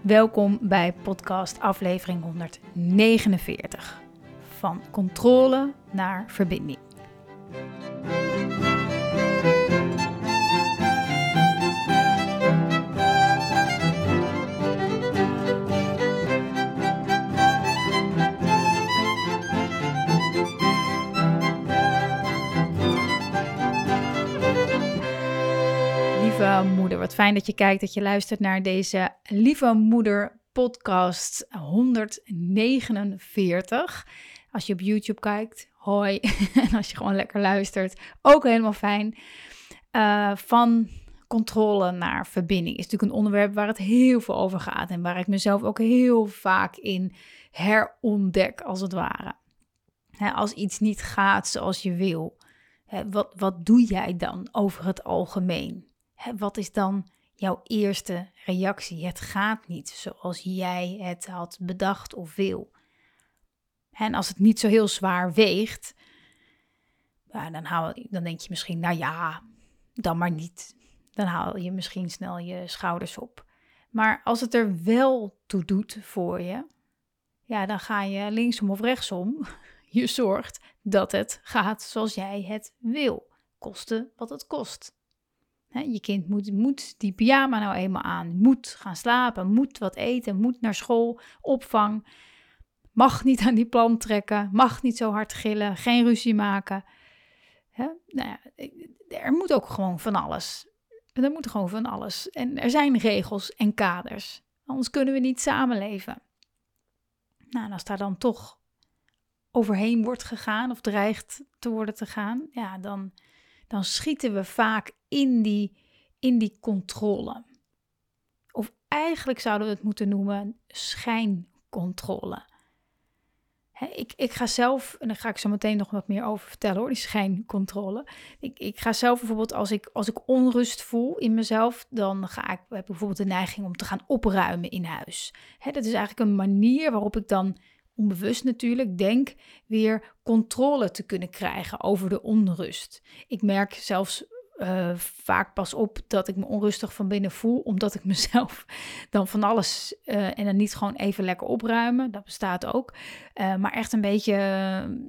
Welkom bij podcast aflevering 149. Van controle naar verbinding. Moeder, wat fijn dat je kijkt, dat je luistert naar deze Lieve Moeder podcast 149. Als je op YouTube kijkt, hoi. en als je gewoon lekker luistert, ook helemaal fijn. Uh, van controle naar verbinding is natuurlijk een onderwerp waar het heel veel over gaat en waar ik mezelf ook heel vaak in herontdek, als het ware. als iets niet gaat zoals je wil, wat, wat doe jij dan over het algemeen? Wat is dan jouw eerste reactie? Het gaat niet zoals jij het had bedacht of wil. En als het niet zo heel zwaar weegt, dan, haal, dan denk je misschien, nou ja, dan maar niet. Dan haal je misschien snel je schouders op. Maar als het er wel toe doet voor je, ja, dan ga je linksom of rechtsom. Je zorgt dat het gaat zoals jij het wil, koste wat het kost je kind moet, moet die pyjama nou eenmaal aan, moet gaan slapen, moet wat eten, moet naar school, opvang, mag niet aan die plan trekken, mag niet zo hard gillen, geen ruzie maken. Nou ja, er moet ook gewoon van alles. Er moet gewoon van alles. En er zijn regels en kaders. Anders kunnen we niet samenleven. Nou, en als daar dan toch overheen wordt gegaan of dreigt te worden te gaan, ja, dan, dan schieten we vaak in die, in die controle. Of eigenlijk zouden we het moeten noemen schijncontrole. ik, ik ga zelf, en daar ga ik zo meteen nog wat meer over vertellen hoor, die schijncontrole. Ik, ik ga zelf bijvoorbeeld, als ik, als ik onrust voel in mezelf, dan ga ik heb bijvoorbeeld de neiging om te gaan opruimen in huis. dat is eigenlijk een manier waarop ik dan onbewust natuurlijk, denk weer controle te kunnen krijgen over de onrust. Ik merk zelfs uh, vaak pas op dat ik me onrustig van binnen voel, omdat ik mezelf dan van alles uh, en dan niet gewoon even lekker opruimen, dat bestaat ook, uh, maar echt een beetje,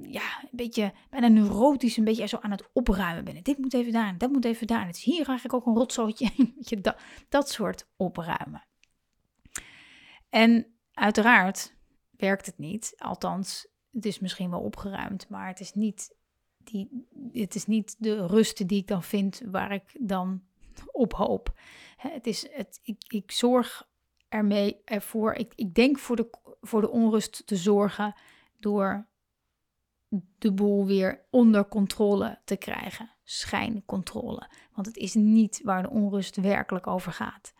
ja, een beetje bijna neurotisch, een beetje zo aan het opruimen ben. Dit moet even daar, dat moet even daar. Het is hier eigenlijk ook een rotzootje, dat, dat soort opruimen. En uiteraard werkt het niet. Althans, het is misschien wel opgeruimd, maar het is niet, die, het is niet de rust die ik dan vind waar ik dan op hoop. Het is het, ik, ik zorg ermee ervoor. Ik, ik denk voor de, voor de onrust te zorgen door de boel weer onder controle te krijgen. Schijncontrole. Want het is niet waar de onrust werkelijk over gaat.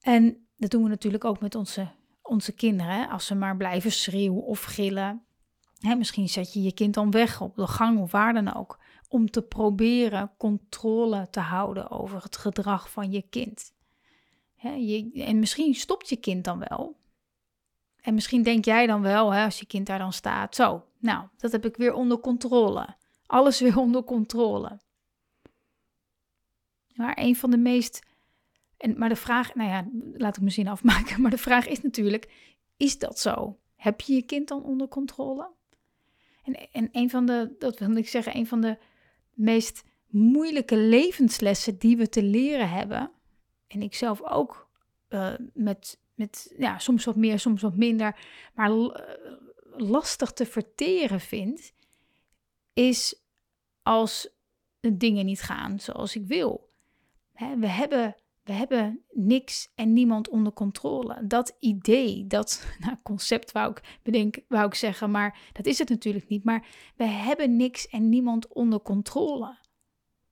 En dat doen we natuurlijk ook met onze onze kinderen, als ze maar blijven schreeuwen of gillen. Hè, misschien zet je je kind dan weg op de gang of waar dan ook. Om te proberen controle te houden over het gedrag van je kind. Hè, je, en misschien stopt je kind dan wel. En misschien denk jij dan wel, hè, als je kind daar dan staat, zo, nou, dat heb ik weer onder controle. Alles weer onder controle. Maar een van de meest en, maar de vraag, nou ja, laat ik mijn zin afmaken. Maar de vraag is natuurlijk, is dat zo? Heb je je kind dan onder controle? En, en een van de, dat wil ik zeggen, een van de meest moeilijke levenslessen die we te leren hebben. En ik zelf ook uh, met, met ja, soms wat meer, soms wat minder, maar uh, lastig te verteren vind, is als de dingen niet gaan zoals ik wil. we hebben we hebben niks en niemand onder controle. Dat idee, dat nou, concept wou ik bedenken, wou ik zeggen, maar dat is het natuurlijk niet. Maar we hebben niks en niemand onder controle.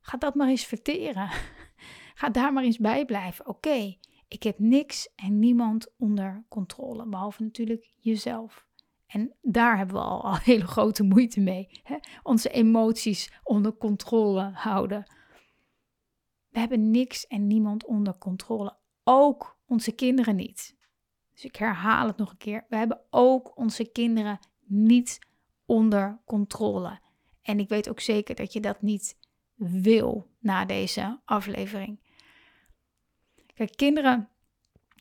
Ga dat maar eens verteren. Ga daar maar eens bij blijven. Oké, Ik heb niks en niemand onder controle, behalve natuurlijk jezelf. En daar hebben we al, al hele grote moeite mee. Hè? Onze emoties onder controle houden. We hebben niks en niemand onder controle. Ook onze kinderen niet. Dus ik herhaal het nog een keer. We hebben ook onze kinderen niet onder controle. En ik weet ook zeker dat je dat niet wil na deze aflevering. Kijk, kinderen,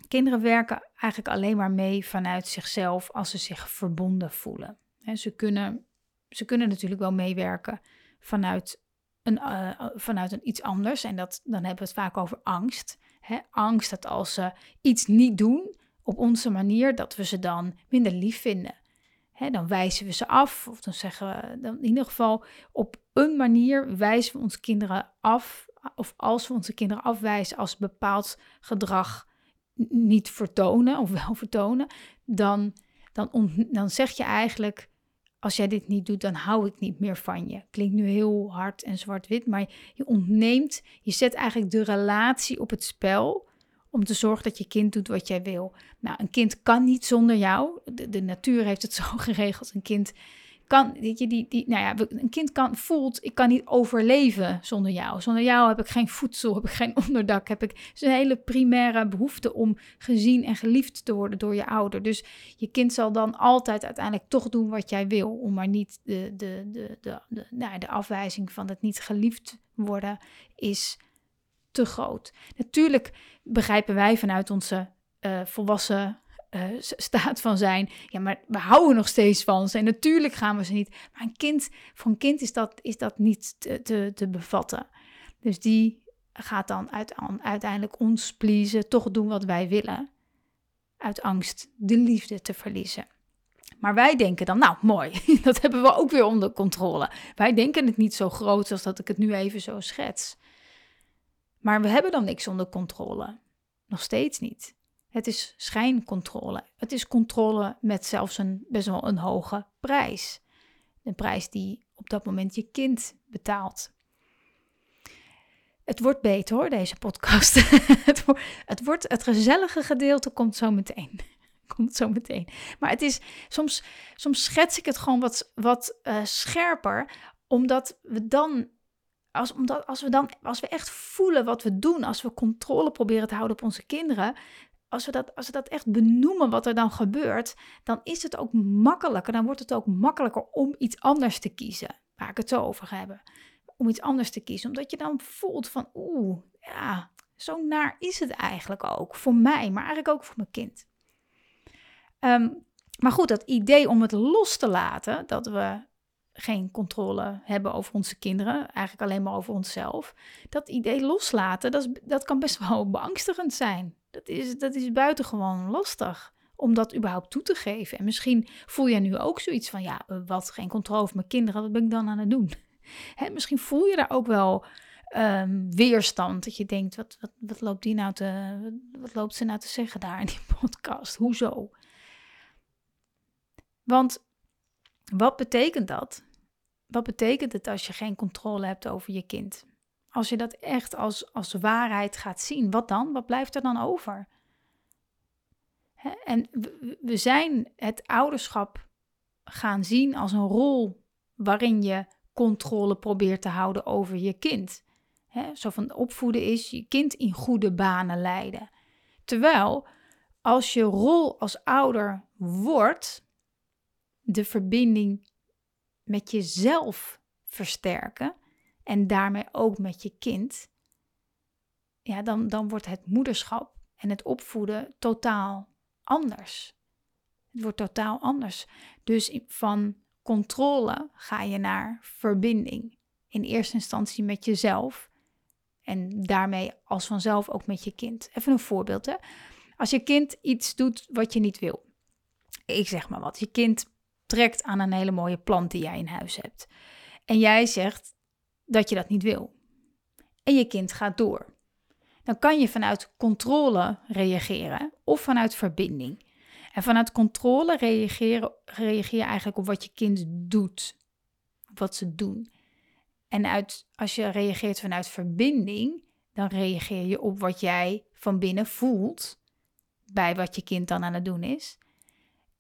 kinderen werken eigenlijk alleen maar mee vanuit zichzelf als ze zich verbonden voelen. ze, kunnen, ze kunnen natuurlijk wel meewerken vanuit een, uh, vanuit een iets anders. En dat, dan hebben we het vaak over angst. angst dat als ze iets niet doen op onze manier, dat we ze dan minder lief vinden. dan wijzen we ze af, of dan zeggen we dan in ieder geval op een manier wijzen we onze kinderen af. Of als we onze kinderen afwijzen als bepaald gedrag niet vertonen of wel vertonen, dan, dan, dan zeg je eigenlijk als jij dit niet doet, dan hou ik niet meer van je. Klinkt nu heel hard en zwart-wit, maar je ontneemt, je zet eigenlijk de relatie op het spel om te zorgen dat je kind doet wat jij wil. Nou, een kind kan niet zonder jou. De, de natuur heeft het zo geregeld. Een kind kan, die, die, nou ja, een kind kan, voelt, ik kan niet overleven zonder jou. Zonder jou heb ik geen voedsel, heb ik geen onderdak, heb ik een hele primaire behoefte om gezien en geliefd te worden door je ouder. Dus je kind zal dan altijd uiteindelijk toch doen wat jij wil, om maar niet de, de, de, de, de, nou, de afwijzing van het niet geliefd worden is te groot. Natuurlijk begrijpen wij vanuit onze uh, volwassen uh, staat van zijn. Ja, maar we houden nog steeds van ze. En natuurlijk gaan we ze niet. Maar een kind, voor een kind is dat, is dat niet te, te, te bevatten. Dus die gaat dan uit, uiteindelijk ons pleasen, toch doen wat wij willen. Uit angst de liefde te verliezen. Maar wij denken dan, nou mooi, dat hebben we ook weer onder controle. Wij denken het niet zo groot als dat ik het nu even zo schets. Maar we hebben dan niks onder controle. Nog steeds niet. Het is schijncontrole. Het is controle met zelfs een best wel een hoge prijs. Een prijs die op dat moment je kind betaalt. Het wordt beter hoor, deze podcast. het, wordt, het, wordt, het gezellige gedeelte komt zo meteen. komt zo meteen. Maar het is, soms, soms schets ik het gewoon wat, wat uh, scherper, omdat we dan als, omdat, als, we dan, als we echt voelen wat we doen, als we controle proberen te houden op onze kinderen, als we, dat, als we dat echt benoemen wat er dan gebeurt, dan is het ook makkelijker. Dan wordt het ook makkelijker om iets anders te kiezen. Waar ik het zo over hebben. Om iets anders te kiezen. Omdat je dan voelt van, oeh, ja, zo naar is het eigenlijk ook. Voor mij, maar eigenlijk ook voor mijn kind. Ehm, maar goed, dat idee om het los te laten, dat we geen controle hebben over onze kinderen, eigenlijk alleen maar over onszelf. Dat idee loslaten, dat, is, dat kan best wel beangstigend zijn. Dat is, dat is buitengewoon lastig om dat überhaupt toe te geven. En misschien voel jij nu ook zoiets van, ja, wat, geen controle over mijn kinderen, wat ben ik dan aan het doen? Hè, misschien voel je daar ook wel um, weerstand, dat je denkt, wat, wat, wat, loopt die nou te, wat loopt ze nou te zeggen daar in die podcast? Hoezo? Want wat betekent dat? Wat betekent het als je geen controle hebt over je kind? Als je dat echt als, als waarheid gaat zien, wat dan? Wat blijft er dan over? en we zijn het ouderschap gaan zien als een rol waarin je controle probeert te houden over je kind. zo van opvoeden is je kind in goede banen leiden. Terwijl als je rol als ouder wordt, de verbinding met jezelf versterken en daarmee ook met je kind, ja, dan, dan wordt het moederschap en het opvoeden totaal anders. Het wordt totaal anders. Dus van controle ga je naar verbinding. In eerste instantie met jezelf en daarmee als vanzelf ook met je kind. Even een voorbeeld. Hè? Als je kind iets doet wat je niet wil. Ik zeg maar wat. Je kind trekt aan een hele mooie plant die jij in huis hebt. En jij zegt dat je dat niet wil. En je kind gaat door. Dan kan je vanuit controle reageren of vanuit verbinding. En vanuit controle reageren, reageer je eigenlijk op wat je kind doet, wat ze doen. En uit, als je reageert vanuit verbinding, dan reageer je op wat jij van binnen voelt bij wat je kind dan aan het doen is.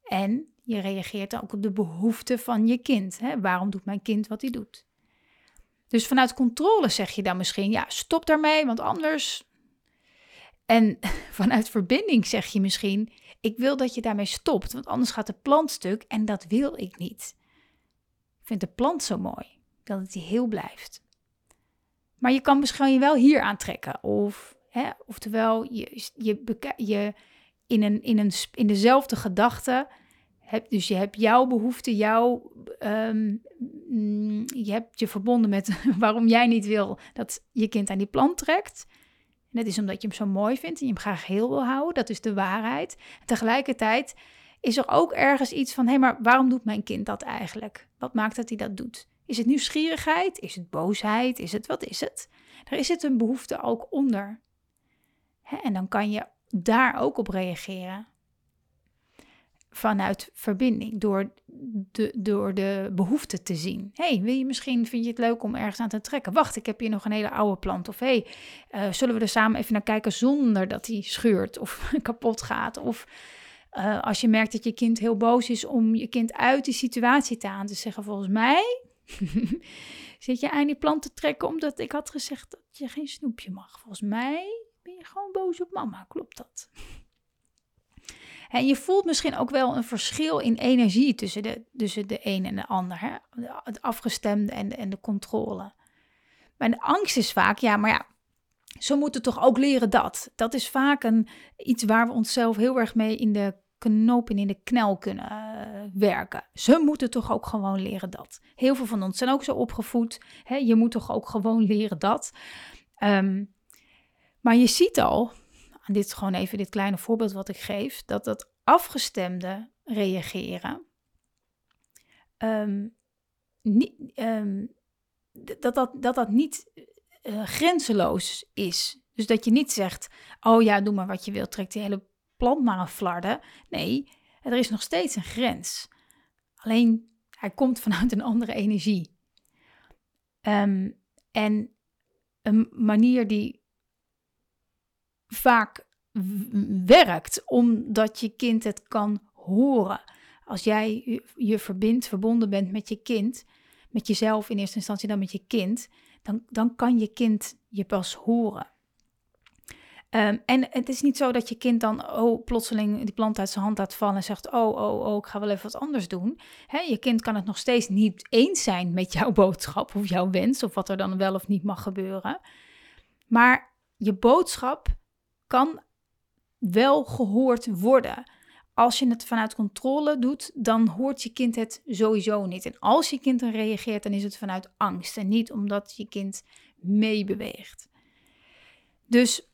En je reageert ook op de behoeften van je kind. Hè? Waarom doet mijn kind wat hij doet? Dus vanuit controle zeg je dan misschien, ja, stop daarmee, want anders. En vanuit verbinding zeg je misschien, ik wil dat je daarmee stopt, want anders gaat de plant stuk en dat wil ik niet. Ik vind de plant zo mooi, dat hij heel blijft. Maar je kan misschien wel hier aantrekken. Of, hè, oftewel, je, je, je in, een, in, een, in dezelfde gedachte. Heb, dus je hebt jouw behoefte, jouw, um, je hebt je verbonden met waarom jij niet wil dat je kind aan die plant trekt. En dat is omdat je hem zo mooi vindt en je hem graag heel wil houden. Dat is de waarheid. Tegelijkertijd is er ook ergens iets van: hé, hey, maar waarom doet mijn kind dat eigenlijk? Wat maakt dat hij dat doet? Is het nieuwsgierigheid? Is het boosheid? Is het wat is het? Er is het een behoefte ook onder. en dan kan je daar ook op reageren. Vanuit verbinding, door de, door de behoefte te zien. hey, wil je misschien, vind je het leuk om ergens aan te trekken? Wacht, ik heb hier nog een hele oude plant. Of hey, uh, zullen we er samen even naar kijken zonder dat hij scheurt of kapot gaat? Of uh, als je merkt dat je kind heel boos is, om je kind uit die situatie te aan te zeggen: Volgens mij Zit je aan die plant te trekken omdat ik had gezegd dat je geen snoepje mag? Volgens mij ben je gewoon boos op mama, klopt dat? En je voelt misschien ook wel een verschil in energie tussen de, tussen de een en de ander. Hè? Het afgestemde en de, en de controle. De angst is vaak, ja, maar ja, ze moeten toch ook leren dat. Dat is vaak een, iets waar we onszelf heel erg mee in de knopen in de knel kunnen uh, werken. Ze moeten toch ook gewoon leren dat. Heel veel van ons zijn ook zo opgevoed. Hè? Je moet toch ook gewoon leren dat. Um, maar je ziet al, aan dit gewoon even dit kleine voorbeeld wat ik geef, dat dat afgestemde reageren, um, dat, dat, dat dat niet uh, grenzeloos is. Dus dat je niet zegt, oh ja, doe maar wat je wilt, trek die hele plant maar een flarden. Nee, er is nog steeds een grens. Alleen hij komt vanuit een andere energie. Um, en een manier die vaak werkt, omdat je kind het kan horen. Als jij je verbindt, verbonden bent met je kind, met jezelf in eerste instantie dan met je kind, dan, dan kan je kind je pas horen. Um, en het is niet zo dat je kind dan oh, plotseling die plant uit zijn hand laat vallen en zegt: Oh, oh, oh, ik ga wel even wat anders doen. Je kind kan het nog steeds niet eens zijn met jouw boodschap of jouw wens, of wat er dan wel of niet mag gebeuren. Maar je boodschap kan wel gehoord worden. Als je het vanuit controle doet, dan hoort je kind het sowieso niet. En als je kind dan reageert, dan is het vanuit angst en niet omdat je kind meebeweegt. Dus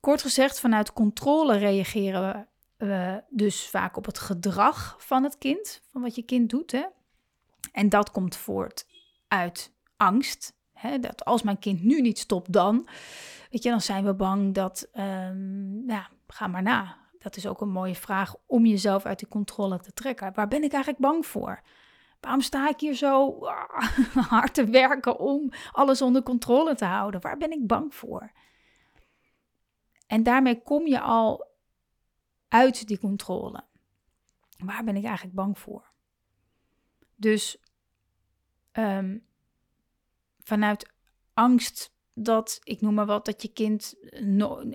Kort gezegd, vanuit controle reageren we dus vaak op het gedrag van het kind, van wat je kind doet. Hè? En dat komt voort uit angst. Hè? Dat als mijn kind nu niet stopt, dan, weet je, dan zijn we bang dat, um, ja, ga maar na. Dat is ook een mooie vraag om jezelf uit die controle te trekken. Waar ben ik eigenlijk bang voor? Waarom sta ik hier zo hard te werken om alles onder controle te houden? Waar ben ik bang voor? En daarmee kom je al uit die controle. Waar ben ik eigenlijk bang voor? Dus um, vanuit angst dat, ik noem maar wat, dat je kind een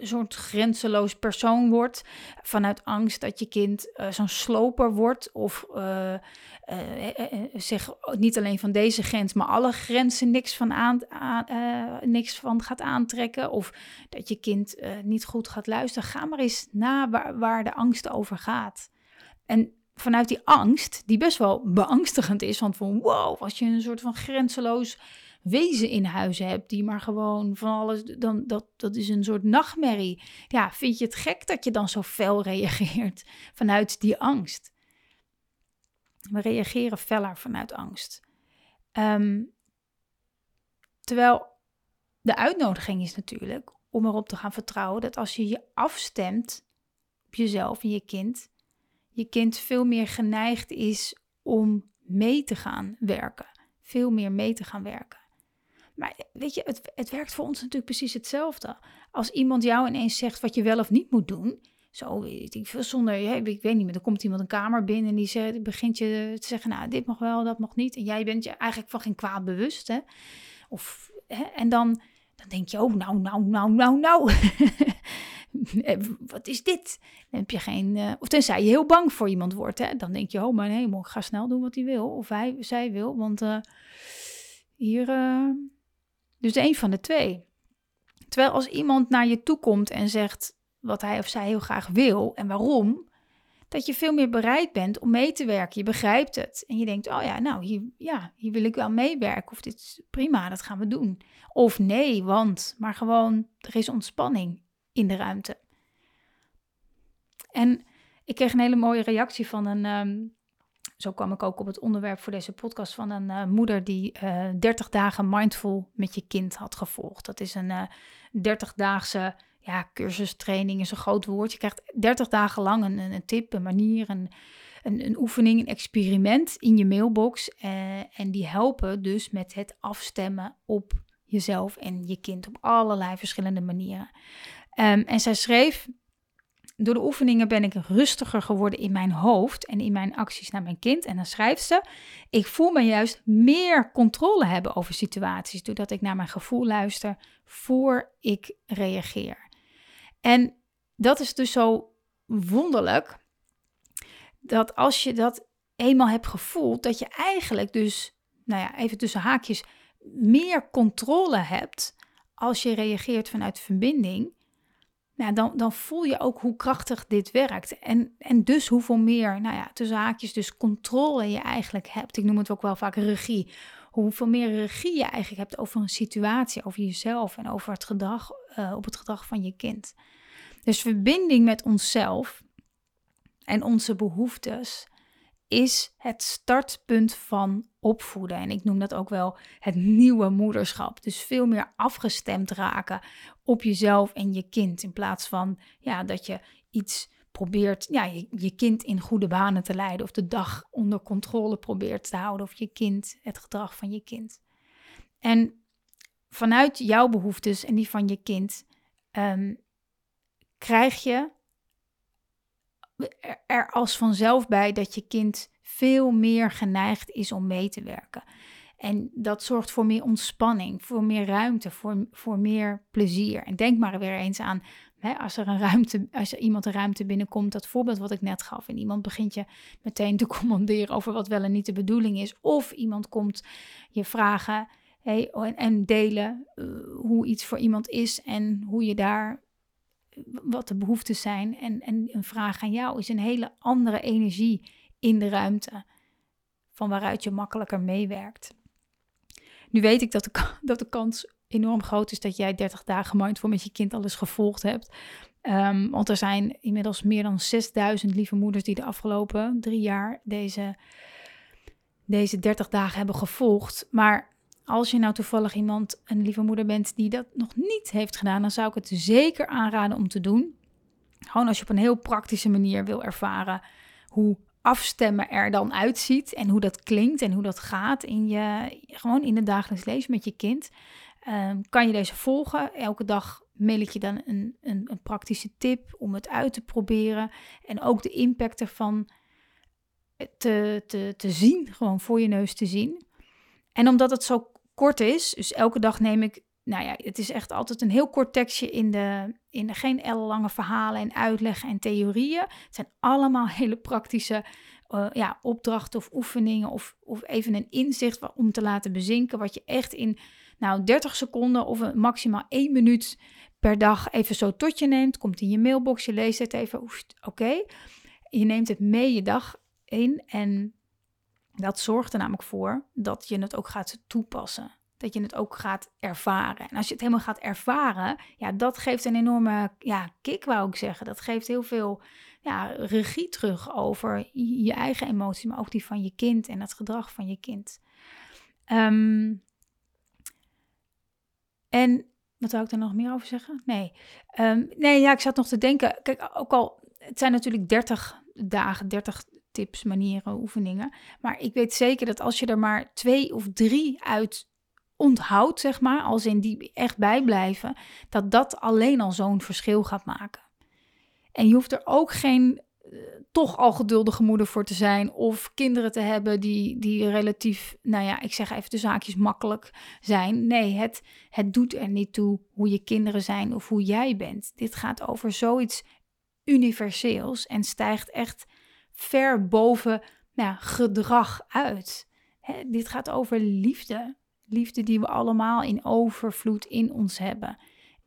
soort grenzeloos persoon wordt. Vanuit angst dat je kind uh, zo'n sloper wordt. Of uh, zich niet alleen van deze grens, maar alle grenzen niks van, aan, niks van gaat aantrekken. Of dat je kind niet goed gaat luisteren. Ga maar eens na waar, waar de angst over gaat. En vanuit die angst, die best wel beangstigend is, want van wow, als je een soort van grenzeloos wezen in huis hebt die maar gewoon van alles, dan dat, dat is een soort nachtmerrie. Ja, vind je het gek dat je dan zo fel reageert vanuit die angst? We reageren feller vanuit angst. Ehm, terwijl de uitnodiging is natuurlijk om erop te gaan vertrouwen dat als je je afstemt op jezelf en je kind, je kind veel meer geneigd is om mee te gaan werken. Veel meer mee te gaan werken. Maar weet je, het, het werkt voor ons natuurlijk precies hetzelfde. Als iemand jou ineens zegt wat je wel of niet moet doen, zo weet ik zonder, ik weet niet meer, dan komt iemand een kamer binnen en die zegt, begint je te zeggen, nou, dit mag wel, dat mag niet. En jij bent je eigenlijk van geen kwaad bewust, hè. Of, hè? en dan, dan denk je, oh, nou, nou, nou, nou, nou. Wat is dit? Dan heb je geen, uh, of tenzij je heel bang voor iemand wordt, hè. Dan denk je, oh, maar nee, ik ga snel doen wat hij wil. Of hij, zij wil, want uh, hier, dus een van de twee. Terwijl als iemand naar je toe komt en zegt, wat hij of zij heel graag wil en waarom, dat je veel meer bereid bent om mee te werken. Je begrijpt het. En je denkt, oh ja, nou, hier, ja, hier wil ik wel meewerken. Of dit is prima, dat gaan we doen. Of nee, want, maar gewoon, er is ontspanning in de ruimte. En ik kreeg een hele mooie reactie van een, ehm, zo kwam ik ook op het onderwerp voor deze podcast, van een uh, moeder die uh, eh, 30 dagen mindful met je kind had gevolgd. Dat is een uh, eh, 30-daagse ja, cursustraining is een groot woord. Je krijgt 30 dagen lang een, tip, een manier, een, een, oefening, een experiment in je mailbox. En die helpen dus met het afstemmen op jezelf en je kind op allerlei verschillende manieren. Um, en zij schreef. Door de oefeningen ben ik rustiger geworden in mijn hoofd en in mijn acties naar mijn kind. En dan schrijft ze: Ik voel me juist meer controle hebben over situaties. Doordat ik naar mijn gevoel luister voor ik reageer. En dat is dus zo wonderlijk dat als je dat eenmaal hebt gevoeld, dat je eigenlijk dus, nou ja, even tussen haakjes, meer controle hebt als je reageert vanuit verbinding. Nou, dan, dan voel je ook hoe krachtig dit werkt. En, en dus hoeveel meer, nou ja, tussen haakjes, dus controle je eigenlijk hebt. Ik noem het ook wel vaak regie. Hoeveel meer regie je eigenlijk hebt over een situatie, over jezelf en over het gedrag, uh, op het gedrag van je kind. Dus verbinding met onszelf en onze behoeftes is het startpunt van opvoeden. En ik noem dat ook wel het nieuwe moederschap. Dus veel meer afgestemd raken op jezelf en je kind. In plaats van ja, dat je iets probeert, ja, je, kind in goede banen te leiden. Of de dag onder controle probeert te houden. Of je kind, het gedrag van je kind. En vanuit jouw behoeftes en die van je kind um, krijg je er als vanzelf bij dat je kind veel meer geneigd is om mee te werken. En dat zorgt voor meer ontspanning, voor meer ruimte, voor, voor meer plezier. En denk maar weer eens aan hè, als er een ruimte, als er iemand een ruimte binnenkomt, dat voorbeeld wat ik net gaf. En iemand begint je meteen te commanderen over wat wel en niet de bedoeling is. Of iemand komt je vragen hey, en, delen uh, hoe iets voor iemand is en hoe je daar wat de behoeftes zijn. En, en een vraag aan jou is een hele andere energie in de ruimte. Van waaruit je makkelijker meewerkt. Nu weet ik dat de, dat de kans enorm groot is dat jij 30 dagen mindful met je kind alles gevolgd hebt. Um, want er zijn inmiddels meer dan 6000 lieve moeders die de afgelopen drie jaar deze, deze 30 dagen hebben gevolgd. Maar als je nou toevallig iemand, een lieve moeder bent die dat nog niet heeft gedaan, dan zou ik het zeker aanraden om te doen. Gewoon als je op een heel praktische manier wil ervaren hoe afstemmen er dan uitziet en hoe dat klinkt en hoe dat gaat in je, gewoon in het dagelijks leven met je kind. Um, kan je deze volgen? Elke dag mail ik je dan een, een, een, praktische tip om het uit te proberen. En ook de impact ervan te, te, te zien, gewoon voor je neus te zien. En omdat het zo kort is. Dus elke dag neem ik, nou ja, het is echt altijd een heel kort tekstje in de, in geen ellenlange verhalen en uitleggen en theorieën. Het zijn allemaal hele praktische uh, ja, opdrachten of oefeningen of, of even een inzicht om te laten bezinken wat je echt in nou 30 seconden of een, maximaal 1 minuut per dag even zo tot je neemt. Komt in je mailbox, je leest het even, oké. Je neemt het mee je dag in en dat zorgt er namelijk voor dat je het ook gaat toepassen. Dat je het ook gaat ervaren. En als je het helemaal gaat ervaren, ja, dat geeft een enorme ja, kick, wou ik zeggen. Dat geeft heel veel ja, regie terug over je eigen emotie, maar ook die van je kind en het gedrag van je kind. Ehm, en wat zou ik er nog meer over zeggen? Nee. Um, nee, ja, ik zat nog te denken. Kijk, ook al, het zijn natuurlijk 30 dagen, 30 tips, manieren, oefeningen. Maar ik weet zeker dat als je er maar twee of drie uit onthoudt, zeg maar, als in die echt bijblijven, dat dat alleen al zo'n verschil gaat maken. En je hoeft er ook geen eh, toch al geduldige moeder voor te zijn of kinderen te hebben die, die relatief, nou ja, ik zeg even de zaakjes makkelijk zijn. Nee, het, het doet er niet toe hoe je kinderen zijn of hoe jij bent. Dit gaat over zoiets universeels en stijgt echt ver boven nou, gedrag uit. dit gaat over liefde. Liefde die we allemaal in overvloed in ons hebben.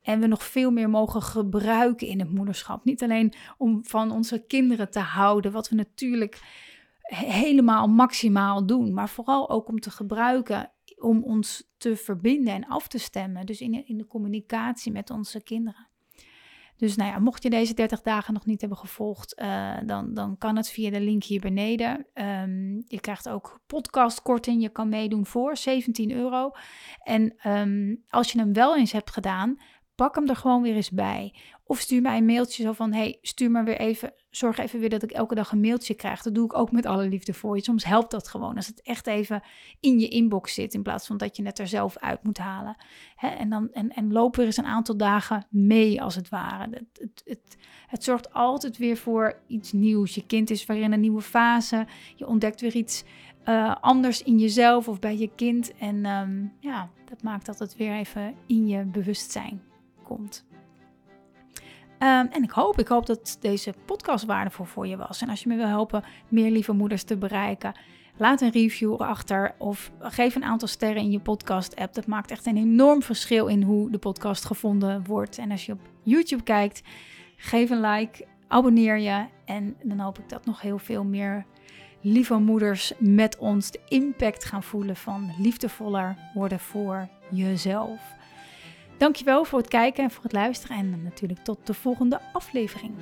En we nog veel meer mogen gebruiken in het moederschap. Niet alleen om van onze kinderen te houden, wat we natuurlijk helemaal maximaal doen, maar vooral ook om te gebruiken om ons te verbinden en af te stemmen. Dus in, in de communicatie met onze kinderen. Dus nou ja, mocht je deze 30 dagen nog niet hebben gevolgd, uh, dan, dan kan het via de link hier beneden. Um, je krijgt ook podcastkorting. Je kan meedoen voor 17 euro. En um, als je hem wel eens hebt gedaan, pak hem er gewoon weer eens bij. Of stuur mij een mailtje zo van: hey, stuur maar weer even. Zorg even weer dat ik elke dag een mailtje krijg. Dat doe ik ook met alle liefde voor je. Soms helpt dat gewoon als het echt even in je inbox zit. In plaats van dat je het er zelf uit moet halen. en, dan, en, en loop weer eens een aantal dagen mee, als het ware. Het, het, het, het zorgt altijd weer voor iets nieuws. Je kind is weer in een nieuwe fase. Je ontdekt weer iets. Uh, anders in jezelf of bij je kind. En um, ja, dat maakt dat het weer even in je bewustzijn komt. Um, en ik hoop, ik hoop dat deze podcast waardevol voor je was. En als je me wil helpen meer lieve moeders te bereiken, laat een review achter of geef een aantal sterren in je podcast-app. Dat maakt echt een enorm verschil in hoe de podcast gevonden wordt. En als je op YouTube kijkt, geef een like, abonneer je en dan hoop ik dat nog heel veel meer lieve moeders met ons de impact gaan voelen van liefdevoller worden voor jezelf. Dankjewel voor het kijken en voor het luisteren en natuurlijk tot de volgende aflevering.